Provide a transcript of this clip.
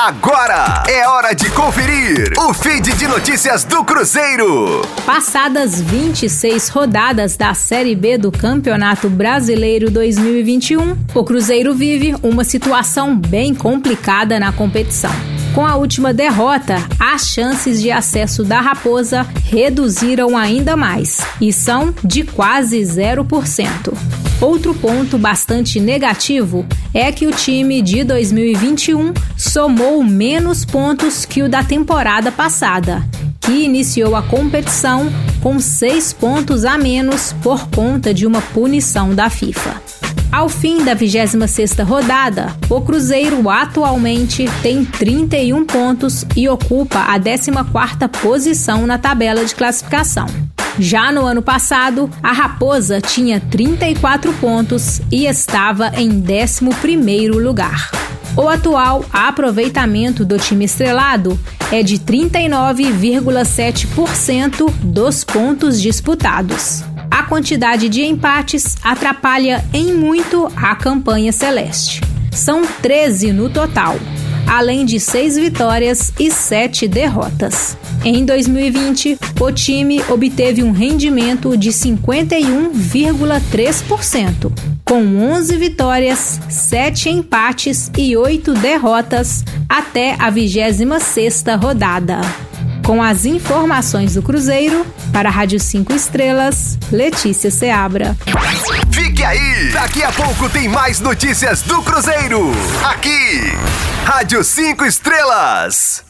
Agora é hora de conferir o feed de notícias do Cruzeiro. Passadas 26 rodadas da Série B do Campeonato Brasileiro 2021, o Cruzeiro vive uma situação bem complicada na competição. Com a última derrota, as chances de acesso da Raposa reduziram ainda mais e são de quase 0%. Outro ponto bastante negativo é que o time de 2021 somou menos pontos que o da temporada passada, que iniciou a competição com seis pontos a menos por conta de uma punição da FIFA. Ao fim da 26ª rodada, o Cruzeiro atualmente tem 31 pontos e ocupa a 14ª posição na tabela de classificação. Já no ano passado, a Raposa tinha 34 pontos e estava em 11º lugar. O atual aproveitamento do time estrelado é de 39,7% dos pontos disputados. A quantidade de empates atrapalha em muito a campanha celeste. São 13 no total, além de seis vitórias e sete derrotas. Em 2020, o time obteve um rendimento de 51,3%, com 11 vitórias, 7 empates e 8 derrotas até a 26ª rodada. Com as informações do Cruzeiro, para a Rádio 5 Estrelas, Letícia Seabra. Fique aí! Daqui a pouco tem mais notícias do Cruzeiro. Aqui, Rádio 5 Estrelas.